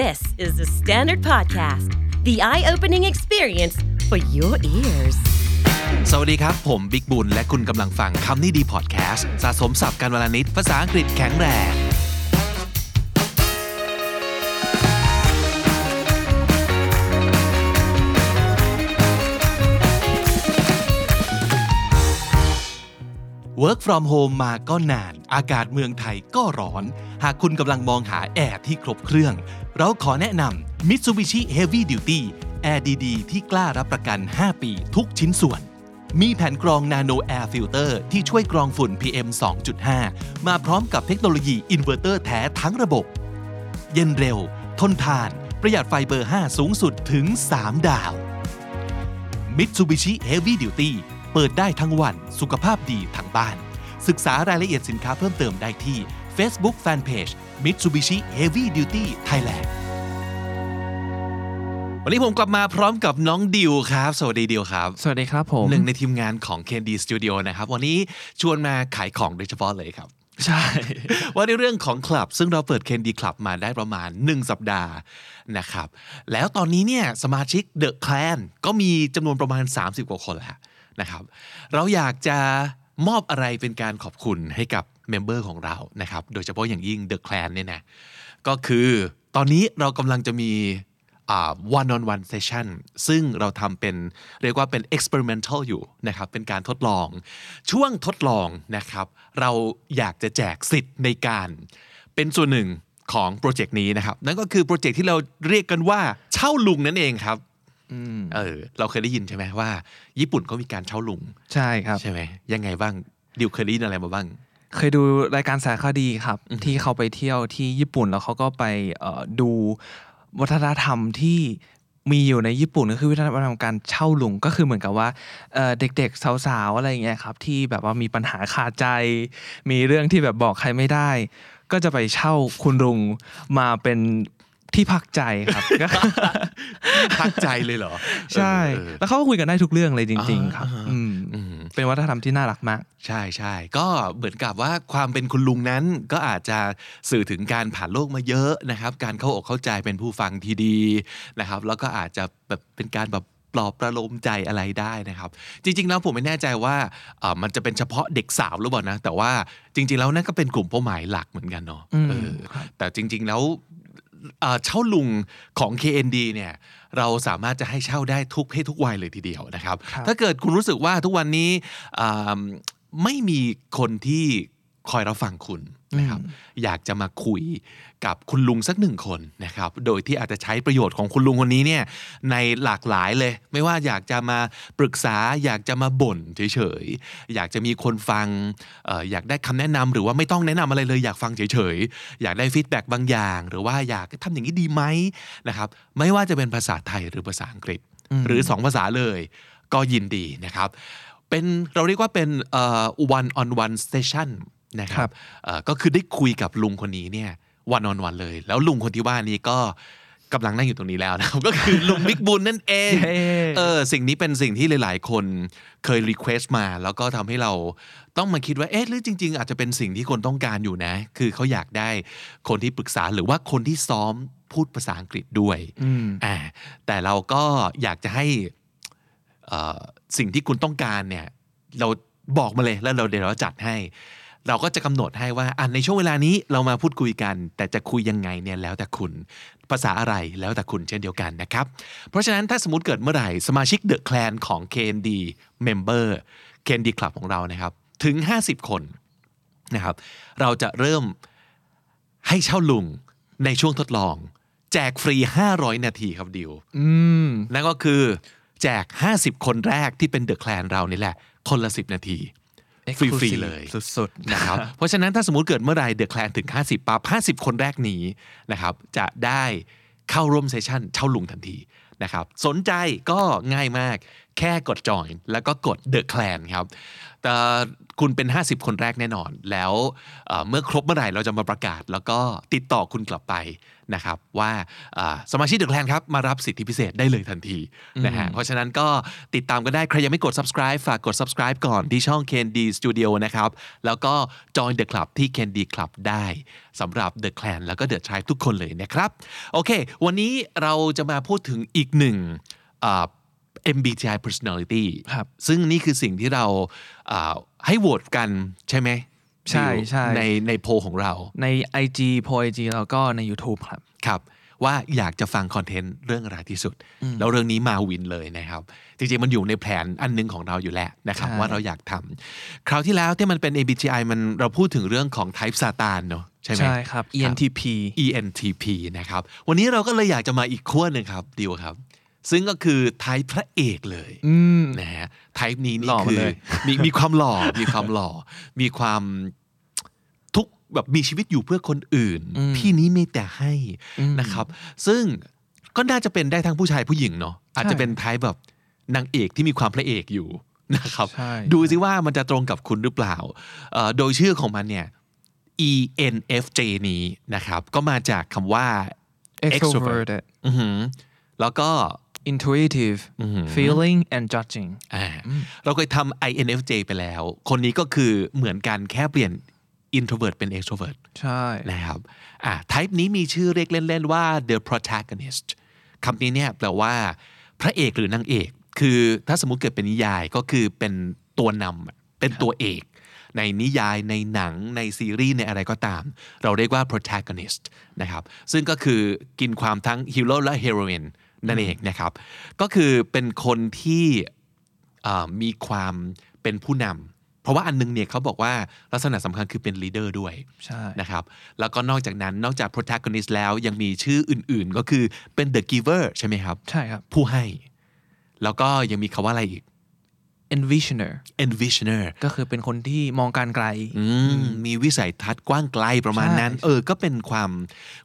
This is the Standard Podcast, the eye opening experience for your ears. สวัสดีครับ ผมบิ๊กบุญ และคุณกำลังฟังคำนี้ดีพอดแคสต์สะสมสับการวลนิดภาษาอังกฤษแข็งแรง Work from home มาก็นาน อากาศเมืองไทยก็ร้อน หากคุณกำลังมองหาแอร์ที่ครบเครื่อง เราขอแนะนำ Mitsubishi Heavy Duty แอร์ดีๆที่กล้ารับประกัน 5 ปีทุกชิ้นส่วน มีแผ่นกรอง Nano Air Filter ที่ช่วยกรองฝุ่น PM 2.5 มาพร้อมกับเทคโนโลยีอินเวอร์เตอร์แท้ทั้งระบบ เย็นเร็ว ทนทาน ประหยัดไฟเบอร์ 5 สูงสุดถึง 3 ดาว Mitsubishi Heavy Duty เปิดได้ทั้งวันสุขภาพดีทั้งบ้าน ศึกษารายละเอียดสินค้าเพิ่มเติมได้ที่ Facebook Fanpage Mitsubishi Heavy Duty Thailand วันนี้ผมกลับมาพร้อมกับน้องดิวครับ สวัสดีดิวครับ สวัสดีครับผม หนึ่งในทีมงานของ Candy Studio นะครับ วันนี้ชวนมาขายของโดยเฉพาะเลยครับ ใช่ ว่าในเรื่องของคลับ ซึ่งเราเปิด Candy Club มาได้ประมาณ 1 สัปดาห์นะครับ แล้วตอนนี้เนี่ยสมาชิก The Clan ก็มีจำนวนประมาณ 30 กว่าคนแล้วนะครับ เราอยากจะมอบอะไรเป็นการขอบคุณให้กับ member ของเรานะครับ โดยเฉพาะอย่างยิ่ง The Clan เนี่ยนะ ก็คือตอนนี้เรากำลังจะมี one on one session ซึ่งเราทำเป็นเรียกว่าเป็น experimental อยู่นะครับ เป็นการทดลอง ช่วงทดลองนะครับ เราอยากจะแจกสิทธิ์ในการเป็นส่วนหนึ่งของโปรเจกต์นี้นะครับ นั่นก็คือโปรเจกต์ที่เราเรียกกันว่าเช่าลุงนั่นเองครับเออ เราเคยได้ยินใช่ไหมว่า ญี่ปุ่นเขามีการเช่าลุง ใช่ครับ ใช่ไหมยังไงบ้างดิวเคยได้ยินอะไรมาบ้าง เคยดูรายการสารคดีครับ ที่เขาไปเที่ยวที่ญี่ปุ่นแล้วเขาก็ไปเอ่อดูวัฒนธรรมที่มีอยู่ในญี่ปุ่นก็คือวัฒนธรรมการเช่าลุงก็คือเหมือนกับว่าเอ่อเด็กๆสาวๆอะไรอย่างเงี้ยครับ ที่แบบว่ามีปัญหาคาใจ มีเรื่องที่แบบบอกใครไม่ได้ ก็จะไปเช่าคุณลุงมาเป็นที่พักใจครับก็พักใจเลยเหรอ ใช่เออเออแล้วเขาก็คุยกันได้ทุกเรื่องเลยจริง ๆ ครับอ่าอืมอืม เป็นวัฒนธรรมที่น่ารักมาก ใช่ใช่ก็เหมือนกับว่าความเป็นคุณลุงนั้นก็อาจจะสื่อถึงการผ่านโลกมาเยอะนะครับ การเข้าอกเข้าใจเป็นผู้ฟังที่ดีนะครับ แล้วก็อาจจะแบบเป็นการแบบปลอบประโลมใจอะไรได้นะครับ จริง ๆ แล้วผมไม่แน่ใจว่าเอ่อมันจะเป็นเฉพาะเด็กสาวหรือเปล่านะ แต่ว่าจริง ๆ แล้วนั่นก็เป็นกลุ่มเป้าหมายหลักเหมือนกันเนาะอืมเออแต่จริง ๆ แล้วเอ่อเช่าลุงของ KND เนี่ย เราสามารถจะให้เช่าได้ทุกเพศทุกวัยเลยทีเดียวนะครับครับถ้าเกิดคุณรู้สึกว่าทุกวันนี้อ่าไม่มีคนที่ คอยรับฟังคุณนะครับ อยากจะมาคุยกับคุณลุงสักหนึ่งคนนะครับ โดยที่อาจจะใช้ประโยชน์ของคุณลุงคนนี้เนี่ยในหลากหลายเลย ไม่ว่าอยากจะมาปรึกษา อยากจะมาบ่นเฉยๆ อยากจะมีคนฟังเอ่ออยากได้คำแนะนำหรือว่าไม่ต้องแนะนำอะไรเลยอยากฟังเฉยๆ อยากได้ feedback บางอย่าง หรือว่าอยากทำอย่างนี้ดีไหมนะครับ ไม่ว่าจะเป็นภาษาไทยหรือภาษาอังกฤษ หรือสองภาษาเลย ก็ยินดีนะครับ เป็นเราเรียกว่าเป็นเอ่อ one on one session นะคครัรับบเอ่อก็คือได้คุยกับลุงคนนี้เนี่ย one on one เลย แล้วลุงคนที่ว่านี้ก็กำลังนั่งอยู่ตรงนี้แล้วนะครับก็คือลุงมิกบุญนั่นเองเย้เออสิ่งนี้เป็นสิ่งที่หลาย ๆ คนเคย request มา แล้วก็ทำให้เราต้องมาคิดว่าเอ๊ะหรือจริง ๆ อาจจะเป็นสิ่งที่คนต้องการอยู่นะ คือเขาอยากได้คนที่ปรึกษาหรือว่าคนที่ซ้อมพูดภาษาอังกฤษด้วยอืมอ่าแต่เราก็อยากจะให้เอ่อสิ่งที่คุณต้องการเนี่ยเราบอกมาเลยแล้วเราเดี๋ยวเราจัดให้ เราก็จะกำหนดให้ว่าอะในช่วงเวลานี้เรามาพูดคุยกัน แต่จะคุยยังไงเนี่ยแล้วแต่คุณ ภาษาอะไรแล้วแต่คุณเช่นเดียวกันนะครับ เพราะฉะนั้นถ้าสมมติเกิดเมื่อไหร่ สมาชิกเดอะแคลนของ KND Member KND Club ของเรานะครับถึง 50 คนนะครับ เราจะเริ่มให้เช่าลุงในช่วงทดลอง แจกฟรี 500 นาทีครับดิวอืมนั่นก็คือ แจก 50 คนแรกที่เป็นเดอะแคลนเรานี่แหละ คนละ 10 นาที ฟรี Exclusive ๆเลยสุดๆนะครับเพราะฉะนั้นถ้าสมมติเกิดเมื่อไหรเดอะแคลนถึง 50ปั๊บ50 คนแรกนี้นะครับจะได้เข้าร่วมเซสชั่นเช่าลุงทันทีนะครับสนใจก็ง่ายมากแค่กด join แล้วก็กด The Clan ครับแต่ คุณเป็น 50 คนแรกแน่นอน แล้วเอ่อเมื่อครบเมื่อไหร่เราจะมาประกาศ แล้วก็ติดต่อคุณกลับไปนะครับว่าเอ่อสมาชิก The Clan ครับมารับสิทธิพิเศษได้เลยทันทีนะฮะเพราะฉะนั้นก็ติดตามกันได้ ใครยังไม่กด subscribe ฝากกด subscribe ก่อนที่ช่อง Candy Studio นะครับ แล้วก็ join The Club ที่ Candy Club ได้สำหรับ The Clan แล้วก็ The Tribe ทุกคนเลยนะครับ โอเค วันนี้เราจะมาพูดถึงอีกหนึ่งอ่า MBTI personality ครับซึ่งนี่คือสิ่งที่เราอ่าให้โหวตกันใช่ไหมใช่ใช่ในในโพลของเราใน IG โพไอจีแล้วก็ใน YouTube ครับครับ ว่าอยากจะฟังคอนเทนต์เรื่องอะไรที่สุด แล้วเรื่องนี้มาวินเลยนะครับ จริงๆ มันอยู่ในแผนอันหนึงของเราอยู่แล้วนะครับใช่ว่าเราอยากทำคราวที่แล้วที่มันเป็น MBTI มันเราพูดถึงเรื่องของ type ซาตานเนอะใช่ไหมใช่ครับ ENTP ENTP นะครับ วันนี้เราก็เลยอยากจะมาอีกขั้วหนึ่งครับดิวครับ ซึ่งก็คือไทป์พระเอกเลยอืมนะฮะไทป์นี้หนี่ล่อมาคือเลยมีมีความหล่อมีความหล่อ มีความทุกแบบมีชีวิตอยู่เพื่อคนอื่น พี่นี้ไม่แต่ให้นะครับ ซึ่งก็น่าจะเป็นได้ทั้งผู้ชายผู้หญิงเนาะอาจจะเป็นไทป์แบบนางเอกที่มีความพระเอกอยู่นะครับใช่ดูสิว่ามันจะตรงกับคุณหรือเปล่าเอ่อโดยชื่อของมันเนี่ย ENFJ นี้นะครับ ก็มาจากคำว่า extroverted อือหือแล้วก็ intuitive feeling and judging อ่าเราเคยทำ INFJ ไปแล้ว คนนี้ก็คือเหมือนกันแค่เปลี่ยน introvert เป็น extrovert ใช่นะครับอ่า type นี้มีชื่อเรียกเล่น ๆ ว่า the protagonist คำนี้เนี่ยแปลว่าพระเอกหรือนางเอก คือถ้าสมมุติเกิดเป็นนิยายก็คือเป็นตัวนำอะเป็นตัวเอก ในนิยายในหนังในซีรีส์ในอะไรก็ตาม เราเรียกว่า protagonist นะครับ ซึ่งก็คือกินความทั้ง hero และ heroine นั่นเองนะครับ ก็คือเป็นคนที่อ่ามีความเป็นผู้นำเพราะว่าอันนึงเนี่ยเขาบอกว่าลักษณะสำคัญคือเป็น leader ด้วยใช่นะครับแล้วก็นอกจากนั้นนอกจาก protagonist แล้วยังมีชื่ออื่นๆ ก็คือเป็น the giver ใช่ไหมครับ ใช่ครับ ผู้ให้ แล้วก็ยังมีคาว่าอะไรอีก envisioner envisioner ก็คือเป็นคนที่มองการไกลอืมมีวิสัยทัศน์กว้างไกลประมาณนั้นใช่เออ ก็เป็นความ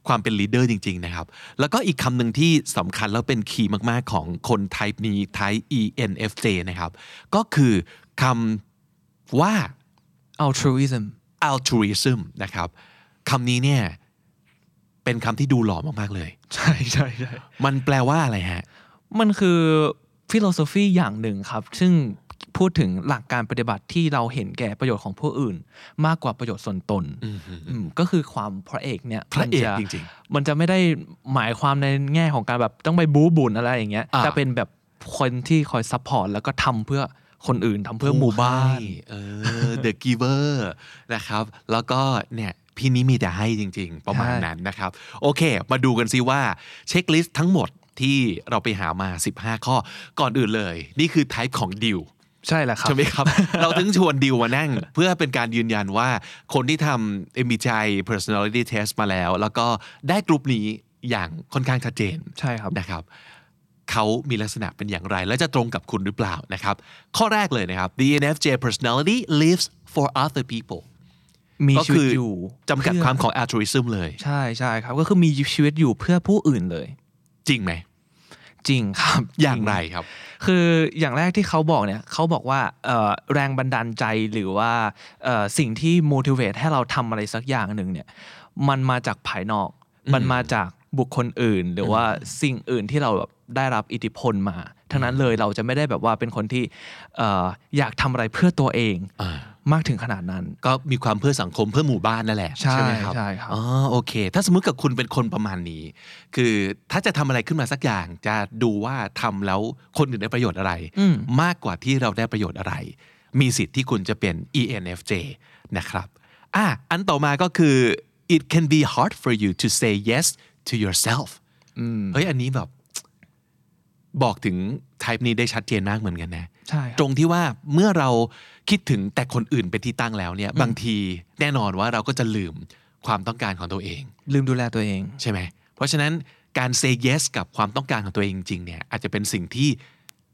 ความเป็น leader จริง ๆ นะครับ แล้วก็อีกคำหนึ่งที่สำคัญแล้วเป็น key มาก ๆ ของคน type นี้ type ENFJ นะครับ ก็คือคำว่า altruism altruism นะครับคำนี้เนี่ย เป็นคำที่ดูหล่อมาก ๆ เลย ใช่ใช่ใช่มันแปลว่าอะไรฮะ มันคือ philosophy อย่างหนึ่งครับ ซึ่ง พูดถึงหลักการปฏิบัติที่เราเห็นแก่ประโยชน์ของผู้อื่น มากกว่าประโยชน์ส่วนตนอืมก็คือความพระเอกเนี่ยพระเอกมันจริงมันจะไม่ได้หมายความในแง่ของการแบบต้องไปบู๊บุ๋นอะไรอย่างเงี้ยอ่าแต่เป็นแบบคนที่คอย support แล้วก็ทำเพื่อคนอื่นทำเพื่อหมู่บ้านเออ the giver นะครับ แล้วก็เนี่ยพี่นี้มีแต่ให้จริง ๆ ประมาณใช่นั้นนะครับ โอเค มาดูกันซิว่า checklist ทั้งหมดที่เราไปหามา 15 ข้อ ก่อนอื่นเลย นี่คือ type ของดิว ใช่แหละครับใช่ไหมครับ เราถึงชวนดิวมานั่ง เพื่อเป็นการยืนยันว่าคนที่ทำ MBTI personality test มาแล้ว แล้วก็ได้กลุ่มนี้อย่างค่อนข้างชัดเจนใช่ครับนะครับเขามีลักษณะเป็นอย่างไร และจะตรงกับคุณหรือเปล่านะครับ ข้อแรกเลยนะครับ the ENFJ personality lives for other people มีก็ชีวิคืตออยู่จำกัดเพื่อความของ altruism เลย ใช่ใช่ครับ ก็คือมีชีวิตอยู่เพื่อผู้อื่นเลย จริงไหม จริงครับอย่างจไรครับ คืออย่างแรกที่เขาบอกเนี่ยเขาบอกว่าเอ่อแรงบันดาลใจหรือว่าเอ่อสิ่งที่ motivate ให้เราทำอะไรสักอย่างหนึ่งเนี่ยมันมาจากภายนอก มันมาจากบุคคลอื่น หรือว่าสิ่งอื่นที่เราแบบได้รับอิทธิพลมา ทั้งนั้นเลยเราจะไม่ได้แบบว่าเป็นคนที่เอ่ออยากทำอะไรเพื่อตัวเองอ่า มากถึงขนาดนั้น ก็มีความเพื่อสังคมเพื่อหมู่บ้านนั่นแหละใช่ไหมครับใช่ครับอ๋อโอเค ถ้าสมมติกับคุณเป็นคนประมาณนี้ คือถ้าจะทำอะไรขึ้นมาสักอย่าง จะดูว่าทำแล้วคนอื่นได้ประโยชน์อะไรอืมมากกว่าที่เราได้ประโยชน์อะไร มีสิทธิ์ที่คุณจะเป็น ENFJ นะครับอะอันต่อมาก็คือ it can be hard for you to say yes to yourself เฮ้ยอันนี้แบบ บอกถึง type นี้ได้ชัดเจนมากเหมือนกันนะใช่ครับ ตรงที่ว่าเมื่อเราคิดถึงแต่คนอื่นเป็นที่ตั้งแล้วเนี่ยบางทีแน่นอนว่าเราก็จะลืมความต้องการของตัวเอง ลืมดูแลตัวเองใช่ไหมเพราะฉะนั้นการ say yes กับความต้องการของตัวเองจริงๆเนี่ยอาจจะเป็นสิ่งที่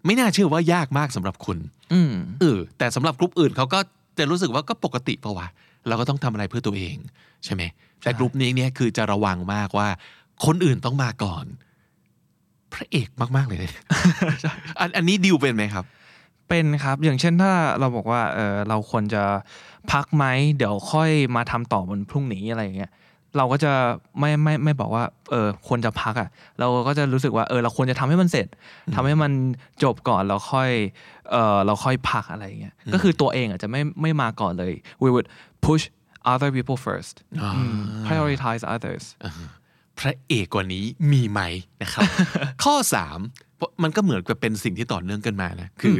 ไม่น่าเชื่อว่ายากมากสำหรับคุณอืมเออแต่สำหรับกลุ่มอื่นเขาก็จะรู้สึกว่าก็ปกติปะวะเราก็ต้องทำอะไรเพื่อตัวเองใช่ไหมแต่กลุ่มนี้เนี่ยคือจะระวังมากว่า คนอื่นต้องมาก่อนเพพระเอกมาก ๆ เลยเนี่ยอันอันนี้ดิวเป็นไหมครับ เป็นครับอย่างเช่นถ้าเราบอกว่าเออเราควรจะพักไหมเดี๋ยวค่อยมาทำต่อวันพรุ่งนี้อะไรอย่างเงี้ยเราก็จะไม่ไม่ไม่บอกว่าเออควรจะพักอะเราก็จะรู้สึกว่าเออเราควรจะทำให้มันเสร็จทำให้มันจบก่อนแล้วค่อยเออเราค่อยพักอะไรอย่างเงี้ยก็คือตัวเองอะจะไม่ไม่มาก่อนเลย we would push other people first อ่าอืม prioritize others พระเอกกว่านี้มีไหมนะครับ ข้อสา มมันก็เหมือนกับเป็นสิ่งที่ต่อเนื่องกันมานะ คือ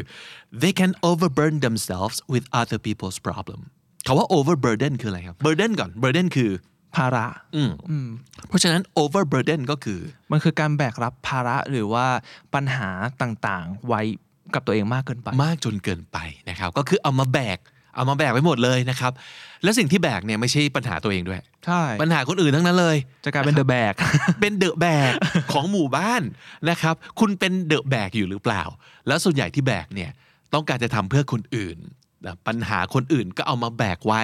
they can overburden themselves with other people's problem คาว่า overburden คืออะไรครับ burden ก่อน burden คือภาระอืมเพราะฉะนั้น overburden ก็คือ มันคือการแบกรับภาระหรือว่าปัญหาต่างๆ ไว้กับตัวเองมากเกินไป มากจนเกินไปนะครับ ก็คือเอามาแบก เอามาแบกไว้หมดเลยนะครับ และสิ่งที่แบกเนี่ยไม่ใช่ปัญหาตัวเองด้วย ใช่ ปัญหาคนอื่นทั้งนั้นเลย จะกลายเป็นเดอะแบก เป็นเดอะแบกของหมู่บ้านนะครับ คุณเป็นเดอะแบกอยู่หรือเปล่า แล้วส่วนใหญ่ที่แบกเนี่ยต้องการจะทำเพื่อคนอื่นนะปัญหาคนอื่นก็เอามาแบกไว้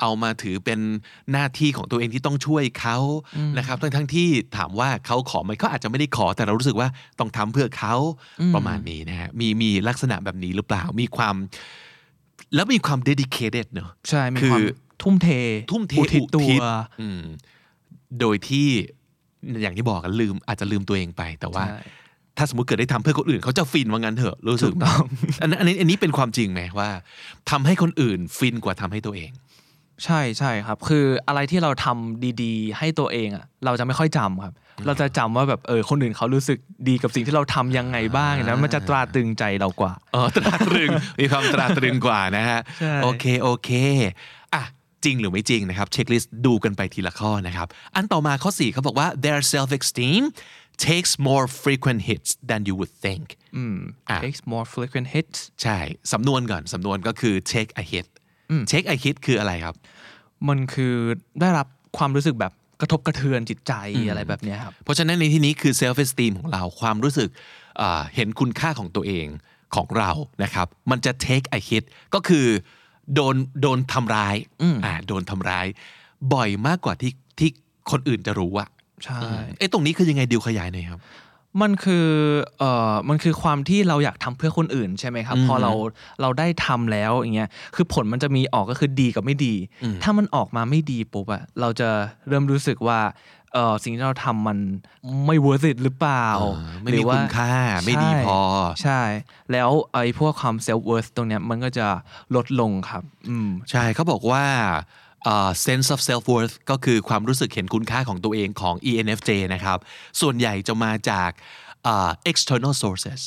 เอามาถือเป็นหน้าที่ของตัวเองที่ต้องช่วยเขานะครับ ทั้งทั้งๆที่ถามว่าเขาขอไหมเขาอาจจะไม่ได้ขอ แต่เรารู้สึกว่าต้องทำเพื่อเขาประมาณนี้นะฮะ มีมีลักษณะแบบนี้หรือเปล่า มีความ แล้วมีความ dedicated เนอะใช่มีคือความทุ่มเท ทุ่มเทอุทิศตัอุทิศวอืมโดยที่อย่างที่บอกกันลืมอาจจะลืมตัวเองไปแต่ว่าใช่ถ้าสมมติเกิดได้ทำเพื่อคนอื่น เขาจะฟินว่างั้นเถอะรู้สึกถูกต้องอันนั้นอันนี้อันนี้เป็นความจริงไหมว่าทำให้คนอื่นฟินกว่าทำให้ตัวเอง ใช่ใช่ครับ คืออะไรที่เราทำดีๆ ให้ตัวเองอะเราจะไม่ค่อยจำครับ เราจะจำว่าแบบเออคนอื่นเขารู้สึกดีกับสิ่งที่เราทำยังไงบ้างแล้วมันจะตราตรึงใจเรากว่าอ๋อตราตรึงมีความตราตรึงกว่านะฮะใช่โอเคโอเคอะจริงหรือไม่จริงนะครับเช็คลิสต์ดูกันไปทีละข้อนะครับอันต่อมาข้อ4เขาบอกว่า their self esteem takes more frequent hits than you would think อืมอะ takes more frequent hits ใช่สำนวนก่อนสำนวนก็คือ take a hit take a hit คืออะไรครับ มันคือได้รับความรู้สึกแบบกระทบกระเทือนจิตใจอะไรแบบเนี้ยครับ เพราะฉะนั้นในที่นี้คือ self esteem ของเราความรู้สึกอ่าเห็นคุณค่าของตัวเองของเรานะครับ มันจะ take a hit ก็คือโดนโดนทำร้ายอ่าโดนทำร้าย บ่อยมากกว่าที่ที่คนอื่นจะรู้อะใช่เอ้ตรงนี้คือยังไงดิวขยายหน่อยครับ มันคือเอ่อมันคือความที่เราอยากทำเพื่อคนอื่นใช่ไหมครับ พอเราเราได้ทำแล้วอย่างเงี้ยคือผลมันจะมีออกก็คือดีกับไม่ดี ถ้ามันออกมาไม่ดีปุ๊บอะเราจะเริ่มรู้สึกว่าเออสิ่งที่เราทำมันไม่ worth it หรือเปล่าอ่าไม่มีหรือว่าคุณค่าไม่ดีพอใช่ใช่ แล้วไอ้พวกความ self worth ตรงเนี้ยมันก็จะลดลงครับ อืมใช่เขาบอกว่า อ่า sense of self worth ก็คือความรู้สึกเห็นคุณค่าของตัวเองของ ENFJ นะครับ ส่วนใหญ่จะมาจากอ่า external sources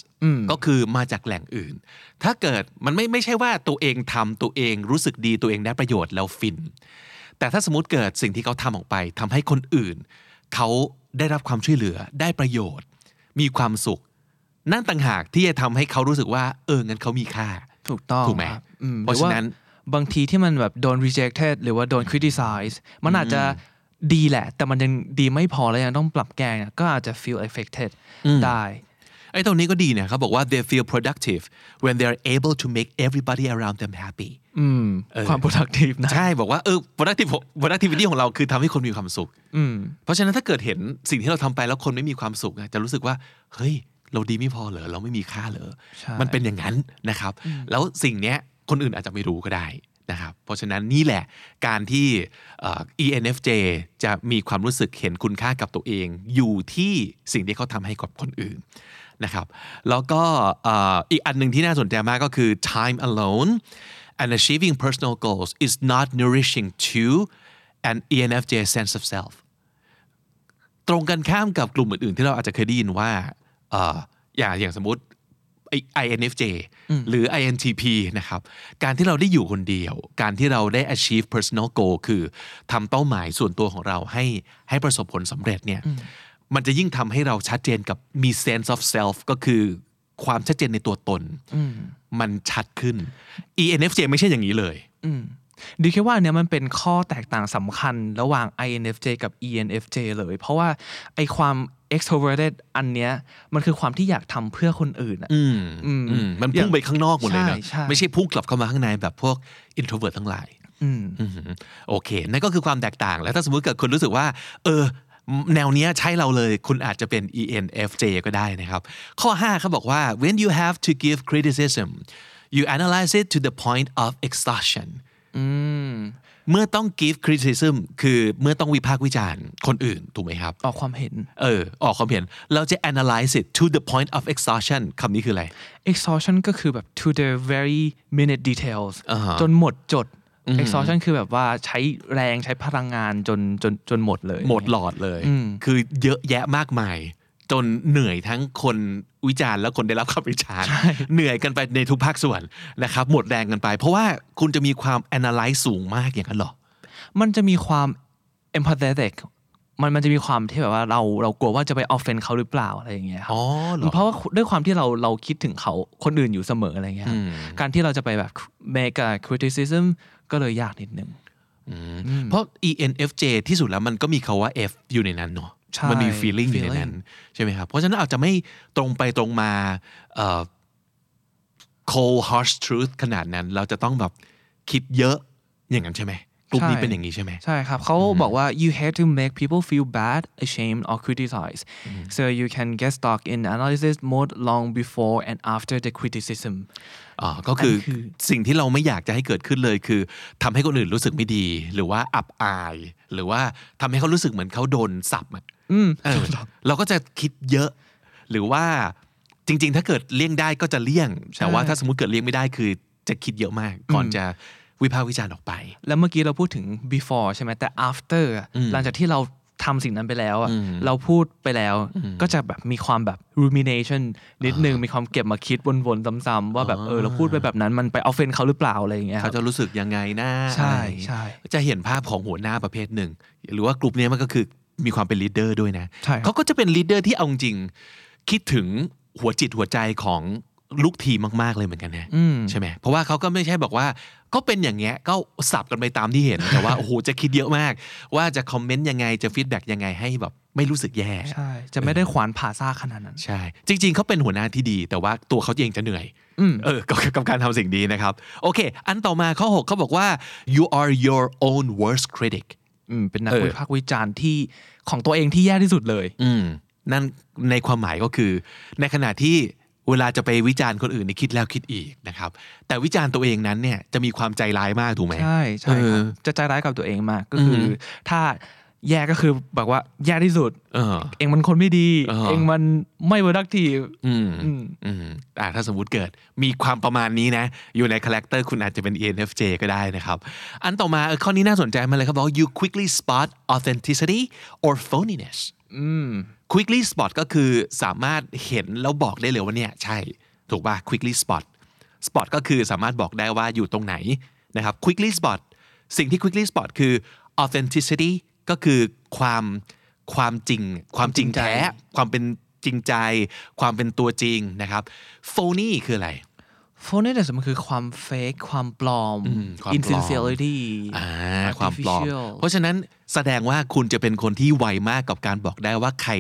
ก็คือมาจากแหล่งอื่น ถ้าเกิดมันไม่ไม่ใช่ว่าตัวเองทำตัวเองรู้สึกดีตัวเองได้ประโยชน์แล้วฟิน แต่ถ้าสมมติเกิดสิ่งที่เขาทำออกไปทำให้คนอื่น เขาได้รับความช่วยเหลือได้ประโยชน์ มีความสุข นั่นต่างหากที่จะทำให้เขารู้สึกว่า เอองั้นเขามีค่า ถูกต้องถูกไหมครับอืมเพราะฉะนั้นหอว่า บางทีที่มันแบบโดน rejected หรือว่าโดน criticize มันอาจจะดีแหละ แต่มันยังดีไม่พอแล้วยังต้องปรับแก้เนี่ยก็อาจจะ feel affected ได้ไอ้ตรงนี้ก็ดีเนี่ยเขาบอกว่า they feel productive when they are able to make everybody around them happy อืมความ productive นะใช่บอกว่าเออ productive productivity ของเราคือทำให้คนมีความสุขอืมเพราะฉะนั้นถ้าเกิดเห็นสิ่งที่เราทำไปแล้วคนไม่มีความสุขอะจะรู้สึกว่าเฮ้ยเราดีไม่พอเหรอเราไม่มีค่าเหรอใช่มันเป็นอย่างนั้นนะครับ แล้วสิ่งเนี้ย คนอื่นอาจจะไม่รู้ก็ได้นะครับ เพราะฉะนั้นนี่แหละการที่ ENFJ จะมีความรู้สึกเห็นคุณค่ากับตัวเอง อยู่ที่สิ่งที่เขาทำให้กับคนอื่นนะครับ แล้วก็อีกอันหนึ่งที่น่าสนใจมากก็คือ time alone and achieving personal goals is not nourishing to an ENFJ sense of self ตรงกันข้ามกับกลุ่มอื่นๆ ที่เราอาจจะเคยได้ยินว่า อย่างอย่างสมมติ INFJ หรือ INTP นะครับ การที่เราได้อยู่คนเดียว การที่เราได้ achieve personal goal คือทำเป้าหมายส่วนตัวของเราให้ให้ประสบผลสำเร็จเนี่ย มันจะยิ่งทำให้เราชัดเจนกับมี sense of self ก็คือความชัดเจนในตัวตน มันชัดขึ้น ENFJ ไม่ใช่อย่างนี้เลยดิคิดว่าอันเนี้ยมันเป็นข้อแตกต่างสำคัญระหว่าง INFJ กับ ENFJ เลย เพราะว่าไอความ extroverted อันเนี้ยมันคือความที่อยากทำเพื่อคนอื่นอะอืมอืมอืมมันพุ่งไปข้างนอกหมดเลยเนอะใช่ใช่ไม่ใช่พุ่งกลับเข้ามาข้างในแบบพวก introvert ทั้งหลายอืมอืมโอเคนั่นก็คือความแตกต่าง แล้วถ้าสมมติเกิดคนรู้สึกว่า เออ แนวเนี้ยใช่เราเลย คุณอาจจะเป็น ENFJ ก็ได้นะครับ ข้อ 5เขาบอกว่า when you have to give criticism you analyze it to the point of exhaustion เมื่อต้อง give criticism คือเมื่อต้องวิพากษ์วิจารณ์คนอื่น ถูกไหมครับ ออกความเห็น เออ ออกความเห็น เราจะ analyze it to the point of exhaustion คำนี้คืออะไร exhaustion ก็คือแบบ to the very minute details อ่าฮะจนหมดจด exhaustion คือแบบว่าใช้แรงใช้พลังงานจนจนจนหมดเลย หมดหลอดเลย คือเยอะแยะมากมาย จนเหนื่อยทั้งคนวิจารณ์และคนได้รับคำวิจารณ์เหนื่อยกันไปในทุกภาคส่วนนะครับหมดแรงกันไป เพราะว่าคุณจะมีความ analyze สูงมากอย่างนั้นเหรอ มันจะมีความ empathetic มันมันจะมีความที่แบบว่าเราเรากลัวว่าจะไป offend เขาหรือเปล่าอะไรอย่างเงี้ยครับอ๋อเหรอเพราะว่าด้วยความที่เราเราคิดถึงเขาคนอื่นอยู่เสมออะไรเงี้ยครับการที่เราจะไปแบบ make a criticism ก็เลยยากนิดนึงเพราะ ENFJ ที่สุดแล้วมันก็มีคาว่า F อยู่ในนั้นเนาะใช่ มันมี feeling อยู่ใน feeling นั้นใช่ไหมครับเพราะฉะนั้นอาจจะไม่ตรงไปตรงมาเอ่อ cold harsh truth ขนาดนั้น เราจะต้องแบบคิดเยอะอย่างนั้นใช่ไหมกลุ่มนี้เป็นอย่างนี้ใช่ไหมใช่ครับเขาบอกว่า you hate to make people feel bad ashamed or criticize so you can get stuck in analysis mode long before and after the criticism อ๋อก็คืออนคือสิ่งที่เราไม่อยากจะให้เกิดขึ้นเลยคือทำให้คนอื่นรู้สึกไม่ดี หรือว่าอับอาย หรือว่าทำให้เขารู้สึกเหมือนเขาโดนสับ อะเออเราก็จะคิดเยอะ หรือว่าจริง ๆ ถ้าเกิดเลี่ยงได้ก็จะเลี่ยงแต่ว่าถ้าสมมติเกิดเลี่ยงไม่ได้คือจะคิดเยอะมาก ก่อนจะวิพากษ์วิจารณ์ออกไป แล้วเมื่อกี้เราพูดถึง before ใช่ไหมแต่ after อะหลังจากที่เราทำสิ่งนั้นไปแล้วอะเราพูดไปแล้วก็จะแบบมีความแบบ rumination นิดนึงมีความเก็บมาคิดวนๆซ้ำๆว่าแบบเออเราพูดไปแบบนั้นมันไป offend เขาหรือเปล่าอะไรอย่างเงี้ยคเขาจะรู้สึกยังไงนะใช่อะไรอย่างเงี้ยใช่จะเห็นภาพของหัวหน้าประเภทหนึ่ง หรือว่ากลุ่มเนี้ยมันก็คือ มีความเป็น leader ด้วยนะใช่ครับเขาก็จะเป็น leader ที่เอาจริง คิดถึงหัวจิตหัวใจของลูกทีมมาก ๆ เลยเหมือนกันนะใช่ไหมเพราะว่าเขาก็ไม่ใช่บอกว่า ก็เป็นอย่างเงี้ยก็สับกันไปตามที่เห็นแต่ว่าโอ้โหจะคิดเยอะมาก ว่าจะ comment ยังไงจะ feedback ยังไงให้แบบไม่รู้สึกแย่ใช่จะไม่ได้ขวานผ่าซากขนาดนั้น ใช่ จริง ๆเขาเป็นหัวหน้าที่ดี แต่ว่าตัวเขาเองจะเหนื่อยเออกับกับการทำสิ่งนี้นะครับ โอเค อันต่อมาข้อ 6เขาบอกว่า you are your own worst critic อืมเป็นนักเออวิพากษ์วิจารณ์ที่ของตัวเองที่แย่ที่สุดเลย อืมนั่นในความหมายก็คือ ในขณะที่เวลาจะไปวิจารณ์คนอื่นนี่คิดแล้วคิดอีกนะครับ แต่วิจารณ์ตัวเองนั้นเนี่ยจะมีความใจร้ายมากถูกไหมใช่ใช่ครับอจะใจร้ายกับตัวเองมากก็คือถ้า แย่ก็คือแบบว่าแย่ที่สุด เออเอ็งมันคนไม่ดีเออเอ็งมันไม่ productive อืมอืมอืมอ่าถ้าสมมุติเกิดมีความประมาณนี้นะ อยู่ใน character คุณอาจจะเป็น ENFJ ก็ได้นะครับ อันต่อมาเออข้อนี้น่าสนใจมากเลยครับบอกว่า you quickly spot authenticity or phoniness quickly spot ก็คือสามารถเห็นแล้วบอกได้เลยว่าเนี่ยใช่ ถูกป่ะ quickly spot spot ก็คือสามารถบอกได้ว่าอยู่ตรงไหนนะครับ quickly spot สิ่งที่ quickly spot คือ authenticity ก็คือความความจริง ความจริงแท้ ความเป็นจริงใจ ความเป็นตัวจริงนะครับ phony คืออะไร phoniness มันคือความ fake ความปลอมความปลอม insincerity อ่าความปลอม artificial เพราะฉะนั้นแสดงว่าคุณจะเป็นคนที่ไวมากกับการบอกได้ว่าใคร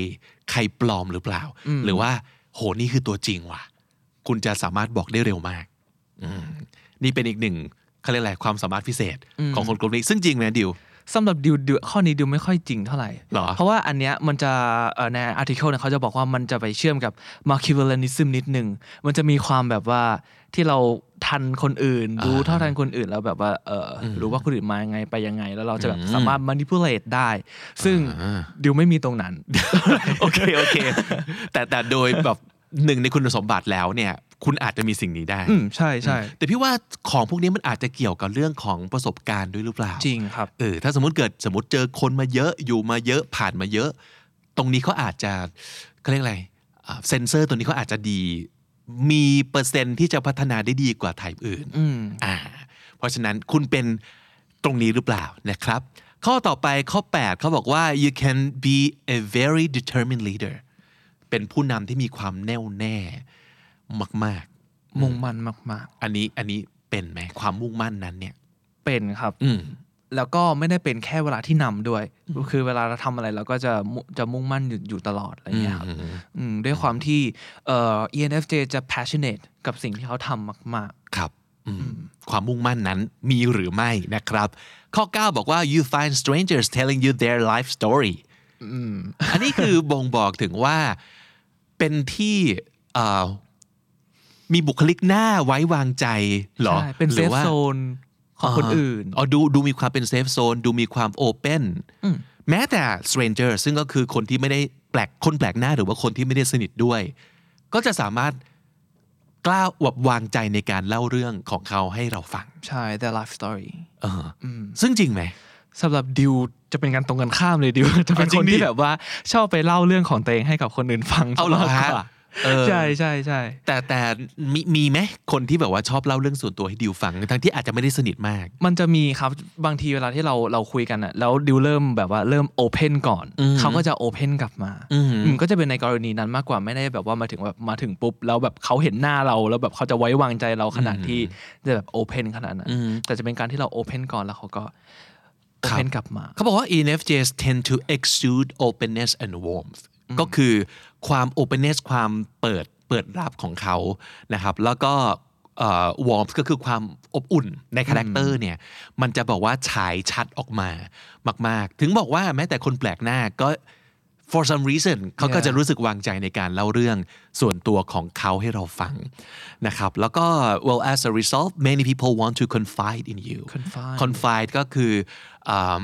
ใครปลอมหรือเปล่า หรือว่าโหนี่คือตัวจริงว่ะ คุณจะสามารถบอกได้เร็วมากอืมนี่เป็นอีกหนึ่งเขาเรียกอะไรความสามารถพิเศษของคนกลุ่มนี้ซึ่งจริงไหมดิว สำหรับดิวดิวข้อนี้ดิวไม่ค่อยจริงเท่าไหร่หรอเพราะว่าอันเนี้ยมันจะเอ่อใน article เนี่ยเขาจะบอกว่ามันจะไปเชื่อมกับ Machiavellianism นิดนึงมันจะมีความแบบว่าที่เราทันคนอื่นรู้เท่าทันคนอื่นแล้วแบบว่าเอออรู้ว่าคนอื่นมายังไงไปยังไง แล้วเราจะแบบสามารถ manipulate ได้ ซึ่งดิวไม่มีตรงนั้นโอเคโอเค แต่แต่โดยแบบ หนึ่งในคุณสมบัติแล้วเนี่ยคุณอาจจะมีสิ่งนี้ได้อืมใช่ใช่แต่พี่ว่าของพวกนี้มันอาจจะเกี่ยวกับเรื่องของประสบการณ์ด้วยหรือเปล่า จริงครับเออถ้าสมมติเกิดสมมติเจอคนมาเยอะอยู่มาเยอะผ่านมาเยอะ ตรงนี้เขาอาจจะเขาเรียกอะไรอ่าเซนเซอร์ตัวนี้เขาอาจจะดี มีเปอร์เซ็นต์ที่จะพัฒนาได้ดีกว่าไทป์อื่นอืมอ่า เพราะฉะนั้นคุณเป็นตรงนี้หรือเปล่านะครับ ข้อต่อไปข้อ 8เขาบอกว่า you can be a very determined leader เป็นผู้นำที่มีความแน่วแน่มากมุ่งมั่นมาก ๆ อันนี้อันนี้เป็นไหมความมุ่งมั่นนั้นเนี่ยๆเป็นครับ อืมแล้วก็ไม่ได้เป็นแค่เวลาที่นำด้วย คือเวลาเราทำอะไรเราก็จะมุจะมุ่งมั่นอยู่อยู่ตลอดอะไรเงี้ยครับอืมด้วยความที่เอ่อ ENFJ จะ passionate กับสิ่งที่เขาทำมากครับอืมความมุ่งมั่นนั้นมีหรือไม่นะครับ ข้อ 9 บอกว่า you find strangers telling you their life story อันนี้คือบ่งบอกถึงว่า เป็นที่เอ่อมีบุคลิกหน้าไว้วางใจเหรอใช่เป็นหเซรือฟว่าโซนของคนอื่นอ๋อดูดูมีความเป็นเซฟโซนดูมีความโอเ n นแม้แต่ stranger ซึ่งก็คือคนที่ไม่ได้แปลกคนแปลกหน้าหรือว่าคนที่ไม่ได้สนิทด้วย ก็จะสามารถกล้าอวบวางใจในการเล่าเรื่องของเขาให้เราฟัง ใช่แต่ life story เอออซึ่งจริงไหม สำหรับดิวจะเป็นการตรงกันข้ามเลยดิวจะเป็นจริคงนดิที่แบบว่าชอบไปเล่าเรื่องของตัวเองให้กับคนอื่นฟังเอาเหรอมากฮะกว่าเออใช่ใช่ใช่แต่แต่มีมีไหมคนที่แบบว่าชอบเล่าเรื่องส่วนตัวให้ดิวฟังทั้งที่อาจจะไม่ได้สนิทมาก มันจะมีครับบางทีเวลาที่เราเราคุยกันอะแล้วดิวเริ่มแบบว่าเริ่มโอเพนก่อนอืมเขาก็จะโอเพนกลับมาอืมอืมก็จะเป็นในกรณีนั้นมากกว่าไม่ได้แบบว่ามาถึงแบบมาถึงปุ๊บแล้วแบบเขาเห็นหน้าเราแล้วแบบเขาจะไว้วางใจเราขนาดที่จะแบบ open ขนาดนั้นอืมแต่จะเป็นการที่เรา open ก่อนแล้วเขาก็ ครับ open กลับมา เขาบอกว่า ENFJs tend to exude openness and warmth ก็คือความ openness ความเปิดเปิดรับของเขานะครับ แล้วก็เอ่อ warmth ก็คือความอบอุ่นใน character เนี่ย มันจะบอกว่าฉายชัดออกมามาก ๆ ถึงบอกว่าแม้แต่คนแปลกหน้าก็ for some reason เขาก็ Yeah. จะรู้สึกวางใจในการเล่าเรื่องส่วนตัวของเขาให้เราฟังนะครับแล้วก็ well as a result many people want to confide in you Confide confide ก็คืออ่า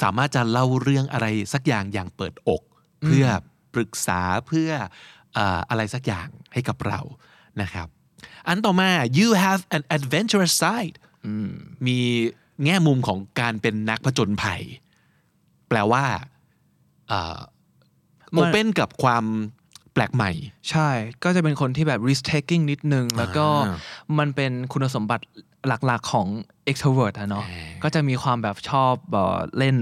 สามารถจะเล่าเรื่องอะไรสักอย่างอย่างเปิดอก เพื่อปรึกษาเพื่ออ่าอะไรสักอย่างให้กับเรานะครับอันต่อมา you have an adventurous side มีแง่มุมของการเป็นนักผจญภัย แปลว่า โอเปนกับความแปลกใหม่ ใช่ ก็จะเป็นคนที่แบบ risk taking นิดนึง แล้วก็อ่ามันเป็นคุณสมบัติหลักๆของ extrovert อะเนาะก็จะมีความแบบชอบเอ่อเล่น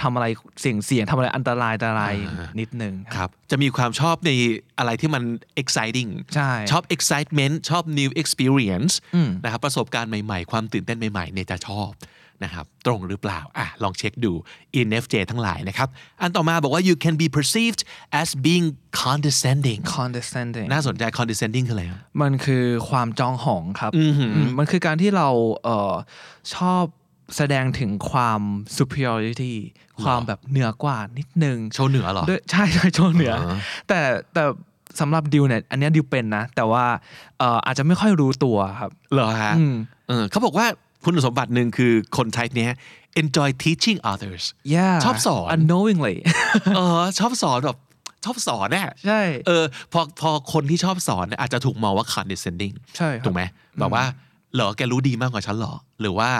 ทำอะไรเสี่ยงเสี่ยงๆทำอะไรอันตรายอันตรายนิดนึงครับจะมีความชอบในอะไรที่มัน exciting ใช่ชอบ excitement ชอบ new experience อืมนะครับประสบการณ์ใหม่ๆ ความตื่นเต้นใหม่ๆเนี่ยจะชอบ นะครับตรงหรือเปล่าอะลองเช็คดู ENFJ ทั้งหลายนะครับอันต่อมาบอกว่า you can be perceived as being condescending condescending น่าสนใจ condescending คืออะไรครับมันคือความจองหองครับอือหืออืมมันคือการที่เราเออชอบแสดงถึงความ superiority ความแบบเหนือกว่านิดนึง โชว์เหนือเหรอด้วยใช่ใช่โชว์เหนือออแต่แต่สำหรับดิวเนี่ยอันเนี้ยดิวเป็นนะ แต่ว่าเอ่ออาจจะไม่ค่อยรู้ตัวครับเหรอฮะอืมเออเขาบอกว่า คุณสมบัติหนึ่งคือคน type เนี้ย enjoy teaching others yeah ชอบสอน unknowingly เออชอบสอนแบบชอบสอนน่ะใช่เออพอพอคนที่ชอบสอนเนี่ยอาจจะถูกมองว่า condescending ใช่ครับถูกไหมแบบว่าเหรอแกรู้ดีมากกว่าฉันเหรอ หรือว่า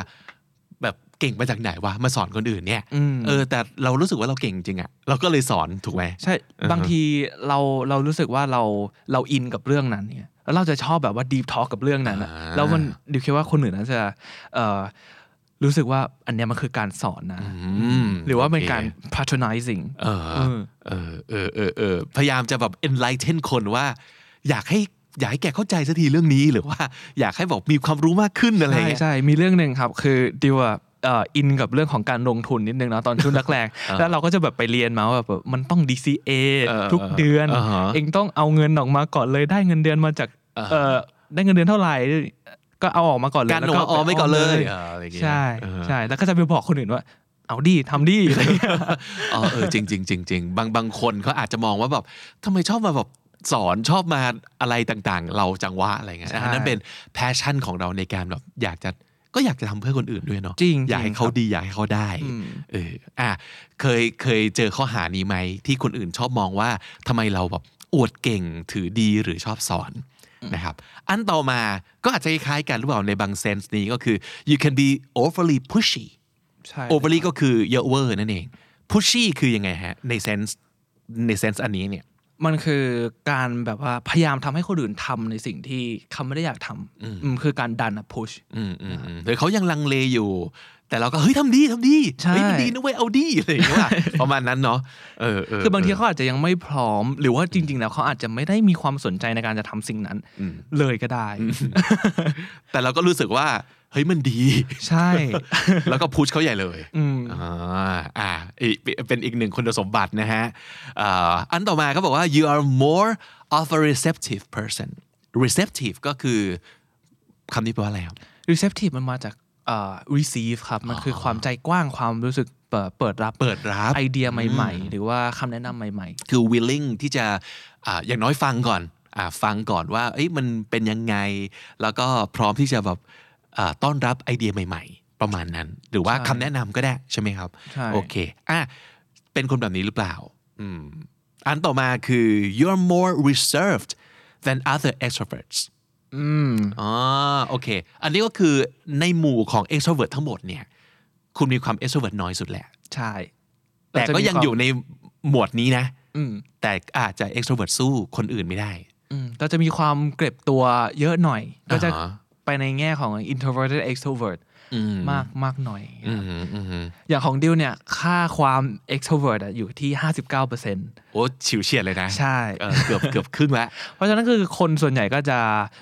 แบบเก่งมาจากไหนวะมาสอนคนอื่นเนี่ยอืมเออแต่เรารู้สึกว่าเราเก่งจริงอะเราก็เลยสอนถูกไหมใช่ บางทีเราเรารู้สึกว่าเราเราอินกับเรื่องนั้นเนี่ย แล้วเราจะชอบแบบว่า deep talk กับเรื่องนั้นอะอ่าแล้วมันดิวคิดว่าคนอื่นน่าจะเอ่อรู้สึกว่าอันเนี้ยมันคือการสอนนะอืมหรือว่าเป็นการโอค patronizing เออเออเออเออเออพยายามจะแบบ enlighten คนว่า อยากให้อยากให้แกเข้าใจสักทีเรื่องนี้หรือว่าอยากให้บอกมีความรู้มากขึ้นอะไรใช่เงี้ยใช่มีเรื่องหนึ่งครับ คือดิวอะเอ่ออินกับเรื่องของการลงทุนนิดนึงนะตอนช่วงแรกๆแล้วเราก็จะแบบไปเรียนมาว่าแบบมันต้อง DCA เออทุกเดือนอ่าฮะเองต้องเอาเงินออกมาก่อนเลยได้เงินเดือนมาจาก เอ่อได้เงินเดือนเท่าไหร่ก็เอาออกมาก่อนเลยการแล้วลงก็ออมไม่ก่อนเลยปเอออะไรอย่างเงี้ยใช่เออใช่แล้วก็จะไปบอกคนอื่นว่า เอาดีทำดีอะไรอย่างเงี้ยอ๋อเออจริงจริงจริงจริงบางบางคนเขาอาจจะมองว่าแบบทำไมชอบมาแบบสอนชอบมาอะไรต่างๆ เราจังวะอะไรเงี้ยใช่อันนั้นเป็นแพชชั่นของเราในการแบบอยากจะ ก็อยากจะทำเพื่อคนอื่นด้วยเนาะจริงอยากให้จริงเขาครับดีอยากให้เขาได้อืมเอออะเคยเคยเจอข้อหานี้ไหมที่คนอื่นชอบมองว่าทำไมเราแบบอวดเก่งถือดีหรือชอบสอนนะครับอันต่อมาก็อาจจะคล้ายๆกันหรือเปล่าในบาง sense นี้ก็คือ you can be overly pushy ใช่ overly ก็คือเยอะเวอร์นั่นเอง pushy คือยังไงฮะใน sense ใน sense อันนี้เนี่ย มันคือการแบบว่าพยายามทำให้คนอื่นทำในสิ่งที่เขาไม่ได้อยากทำอืมคือการดันอะ push อืมอืมอืมหรือเขายังลังเลอยู่ แต่เราก็เฮ้ยทำดีทำดีใช่เฮ้ยมันดีนะเว้ยเอาดีอะไรอย่างเงี้ยว่ะประมาณนั้นเนาะเออเออคือบางทีเออเขาอาจจะยังไม่พร้อม หรือว่าจริง ๆ แล้วเขาอาจจะไม่ได้มีความสนใจในการจะทำสิ่งนั้น เลยก็ได้ แต่เราก็รู้สึกว่า เฮ้ยมันดี ใช่ แล้วก็พุชเขาใหญ่เลยอืมอ่าอ่าอีกเป็นอีกหนึ่งคุณสมบัตินะฮะอ่าอันต่อมาเขาบอกว่า you are more of a receptive person receptive ก็คือคำนี้แปลว่าอะไรครับ receptive มันมาจากเอ่อ receive ครับ มันคือความใจกว้างความรู้สึกเปิดเปิดรับเปิดรับไอเดียใหม่ ๆ หรือว่าคำแนะนำใหม่คือ willing ที่จะอาอย่างน้อยฟังก่อนอาฟังก่อนว่าเอ้ยมันเป็นยังไง แล้วก็พร้อมที่จะแบบอ่า ต้อนรับไอเดียใหม่ ๆ ประมาณนั้น หรือว่าใช่คำแนะนำก็ได้ใช่ไหมครับใช่โอเคอะเป็นคนแบบนี้หรือเปล่าอืมอันต่อมาคือ you're more reserved than other extroverts ๆอืมอ๋อโอเค อันนี้ก็คือในหมู่ของ extrovert ทั้งหมดเนี่ย คุณมีความ extrovert น้อยสุดแหละ ใช่ แต่ก็ยังอยู่ในหมวดนี้นะอืมแต่อาจจะ extrovert สู้คนอื่นไม่ได้อืมเราจะมีความเก็บตัวเยอะหน่อย ก็จะอ่าฮะ ไปในแง่ของ introverted extrovert มมากมากหน่อยอืมอืมอย่างของดิวเนี่ย ค่าความ extrovert อะอยู่ที่ 59%โอ้ฉิวเฉียดเลยนะ ใช่เออเกือบเกือบครึ่งแล้ว เพราะฉะนั้นคือคนส่วนใหญ่ก็จะ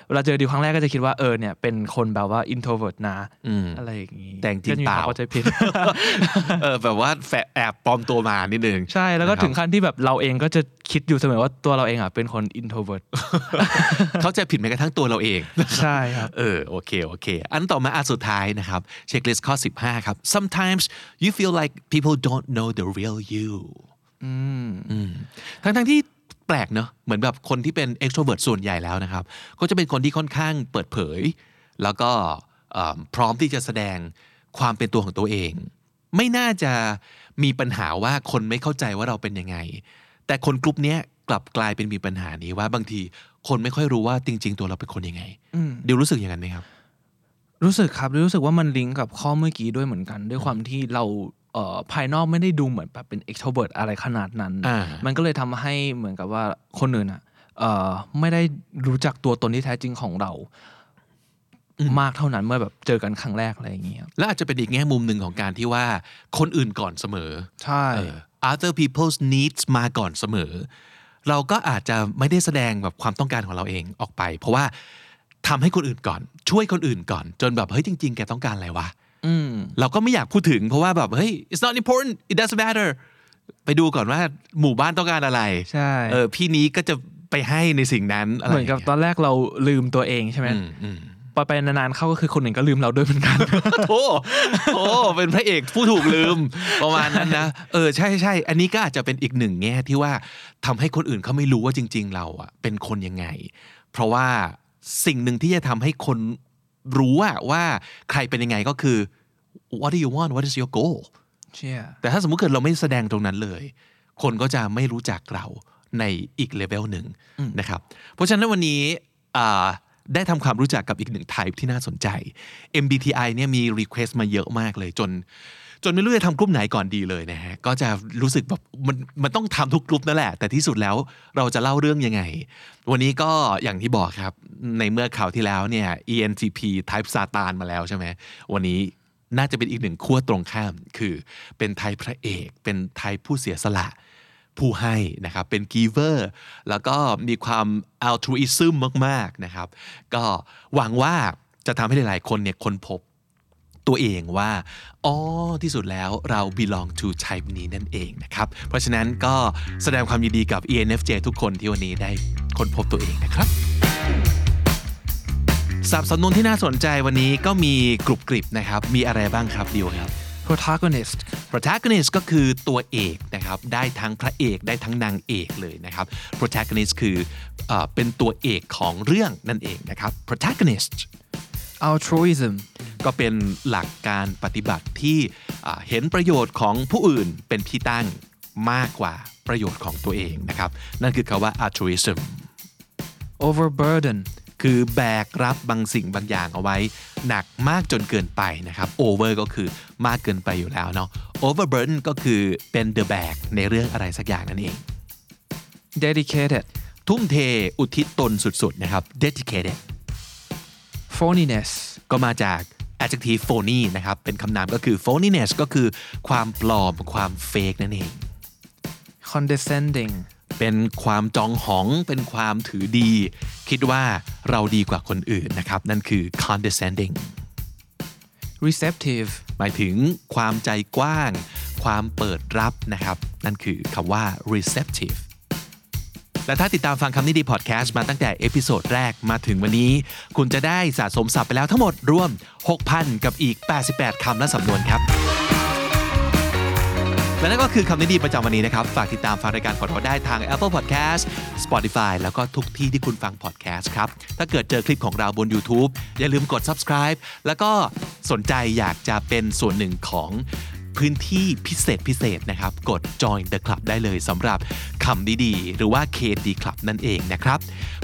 เวลาเจอดิวครั้งแรกก็จะคิดว่าเออเนี่ยเป็นคนแบบว่า introvert นะอืมอะไรอย่างนี้แต่จริงๆก็จะมีเปล่าควมเข้าใจผิดเออแบบว่าแฝแอบปลอมตัวมานิดนึงใช่แล้วก็นะครับถึงขั้นที่แบบเราเองก็จะคิดอยู่เสมอว่าตัวเราเองอะเป็นคน introvert เขาใจะผิดแม้กระทั่งตัวเราเองใช่ครับเออโอเคโอเค อันต่อมาอันสุดท้ายนะครับเช็คลิสต์ข้อ 15 ครับ sometimes you feel like people don't know the real you อืมอืมทั้งทั้งๆที่แปลกเนอะเหมือนแบบคนที่เป็น extrovert ส่วนใหญ่แล้วนะครับ ก็จะเป็นคนที่ค่อนข้างเปิดเผย แล้วก็เอิ่มพร้อมที่จะแสดงความเป็นตัวของตัวเอง ไม่น่าจะมีปัญหาว่าคนไม่เข้าใจว่าเราเป็นยังไง แต่คนกลุ่มเนี้ยกลับกลายเป็นมีปัญหานี้ว่าบางทีคนไม่ค่อยรู้ว่าจริง ๆ ตัวเราเป็นคนยังไงอืมเดี๋ยวรู้สึกอย่างนั้นไหมครับ รู้สึกครับรู้สึกว่ามันลิงก์กับข้อเมื่อกี้ด้วยเหมือนกัน ด้วยความที่เราเอ่อภายนอกไม่ได้ดูเหมือนแบบเป็น extrovert อะไรขนาดนั้น อ่ามันก็เลยทำให้เหมือนกับว่าคนอื่นอะเอ่อไม่ได้รู้จักตัวตนที่แท้จริงของเรา มากเท่านั้นเมื่อแบบเจอกันครั้งแรกอะไรอย่างเงี้ยครับและอาจจะเป็นอีกแง่มุมหนึ่งของการที่ว่าคนอื่นก่อนเสมอ ใช่ เออ other people's needs มาก่อนเสมอ เราก็อาจจะไม่ได้แสดงแบบความต้องการของเราเองออกไป เพราะว่า ทำให้คนอื่นก่อน ช่วยคนอื่นก่อน จนแบบเฮ้ยจริง ๆ แกต้องการอะไรวะอืมเราก็ไม่อยากพูดถึงเพราะว่าแบบเฮ้ย it's not important it doesn't matter ไปดูก่อนว่าหมู่บ้านต้องการอะไรใช่เออพี่นี้ก็จะไปให้ในสิ่งนั้นอะไรเหมือนกับตอนแรกเราลืมตัวเองใช่ไหมอืมอืมพอไปนานๆเข้าก็คือคนอื่นก็ลืมเราด้วยเหมือนกันโอ้โหเป็นพระเอกผู้ถูกลืมประมาณนั้นนะเออใช่ใช่อันนี้ก็อาจจะเป็นอีกหนึ่งแง่ที่ว่าทำให้คนอื่นเขาไม่รู้ว่าจริง ๆ เราอะเป็นคนยังไง เพราะว่า สิ่งหนึ่งที่จะทำให้คนรู้อะว่าใครเป็นยังไงก็คือ what do you want what is your goal เชี่ยแต่ถ้าสมมุติเกิดเราไม่แสดงตรงนั้นเลย คนก็จะไม่รู้จักเราในอีกเลเวลหนึ่งนะครับ เพราะฉะนั้นวันนี้อ่าได้ทำความรู้จักกับอีกหนึ่ง type ที่น่าสนใจ MBTI เนี่ยมี request มาเยอะมากเลยจน จนไม่รู้จะทำกลุ่มไหนก่อนดีเลยนะฮะก็จะรู้สึกแบบมันมันต้องทำทุกกลุ่มนั่นแหละ แต่ที่สุดแล้วเราจะเล่าเรื่องยังไง วันนี้ก็อย่างที่บอกครับ ในเมื่อข่าวที่แล้วเนี่ย ENTP type ซาตานมาแล้วใช่ไหมวันนี้น่าจะเป็นอีกหนึ่งขั้วตรงข้าม คือเป็นไทยพระเอก เป็นไทยผู้เสียสละผู้ให้นะครับ เป็น giver แล้วก็มีความ altruism มาก ๆ นะครับ ก็หวังว่าจะทำให้หลาย ๆ คนเนี่ยค้นพบ ตัวเองว่าอ๋อที่สุดแล้วเรา belong to type นี้นั่นเองนะครับ เพราะฉะนั้นก็แสดงความยินดีกับ ENFJ ทุกคนที่วันนี้ได้ค้นพบตัวเองนะครับสับสำนวนที่น่าสนใจวันนี้ก็มีกรุบกริบนะครับ มีอะไรบ้างครับดิวครับ protagonist protagonist ก็คือตัวเอกนะครับ ได้ทั้งพระเอกได้ทั้งนางเอกเลยนะครับ protagonist คือเออเป็นตัวเอกของเรื่องนั่นเองนะครับ protagonist altruism ก็เป็นหลักการปฏิบัติที่อ่าเห็นประโยชน์ของผู้อื่นเป็นที่ตั้งมากกว่าประโยชน์ของตัวเองนะครับ นั่นคือคาว่า altruism overburden คือแบกรับบางสิ่งบางอย่างเอาไว้ หนักมากจนเกินไปนะครับ over ก็คือมากเกินไปอยู่แล้วเนาะ overburden ก็คือเป็น the bag ในเรื่องอะไรสักอย่างนั่นเอง dedicated ทุ่มเทอุทิศตนสุดๆนะครับ dedicated phoniness ก็มาจาก adjective phony นะครับ เป็นคำนามก็คือ phoniness ก็คือความปลอม ความเฟกนั่นเอง condescending เป็นความจองหอง เป็นความถือดี คิดว่าเราดีกว่าคนอื่นนะครับ นั่นคือ condescending receptive หมายถึงความใจกว้าง ความเปิดรับนะครับ นั่นคือคำว่า receptive และถ้าติดตามฟังคำนี้ดีพอดแคสต์มาตั้งแต่ episode แรกมาถึงวันนี้ คุณจะได้สะสมศัพท์ไปแล้วทั้งหมดรวม 6,000 กับอีก 88 คำและสำนวนครับ และนั่นก็คือคำนี้ดีประจำวันนี้นะครับ ฝากติดตามฟังรายการของเราได้ทาง Apple Podcast Spotify แล้วก็ทุกที่ที่คุณฟัง podcast ครับ ถ้าเกิดเจอคลิปของเราบน YouTube อย่าลืมกด subscribe แล้วก็สนใจอยากจะเป็นส่วนหนึ่งของ พื้นที่พิเศษพิเศษนะครับ กด join the club ได้เลยสำหรับคำดีๆ หรือว่า KD Club นั่นเองนะครับ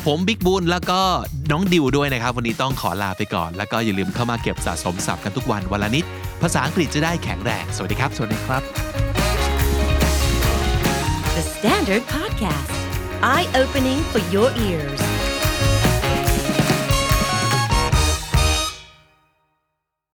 ผมบิ๊กบุญแล้วก็น้องดิวด้วยนะครับ วันนี้ต้องขอลาไปก่อน แล้วก็อย่าลืมเข้ามาเก็บสะสมศัพท์กันทุกวันวันละนิด ภาษาอังกฤษจะได้แข็งแรง สวัสดีครับ สวัสดีครับ The Standard Podcast, eye opening for your ears.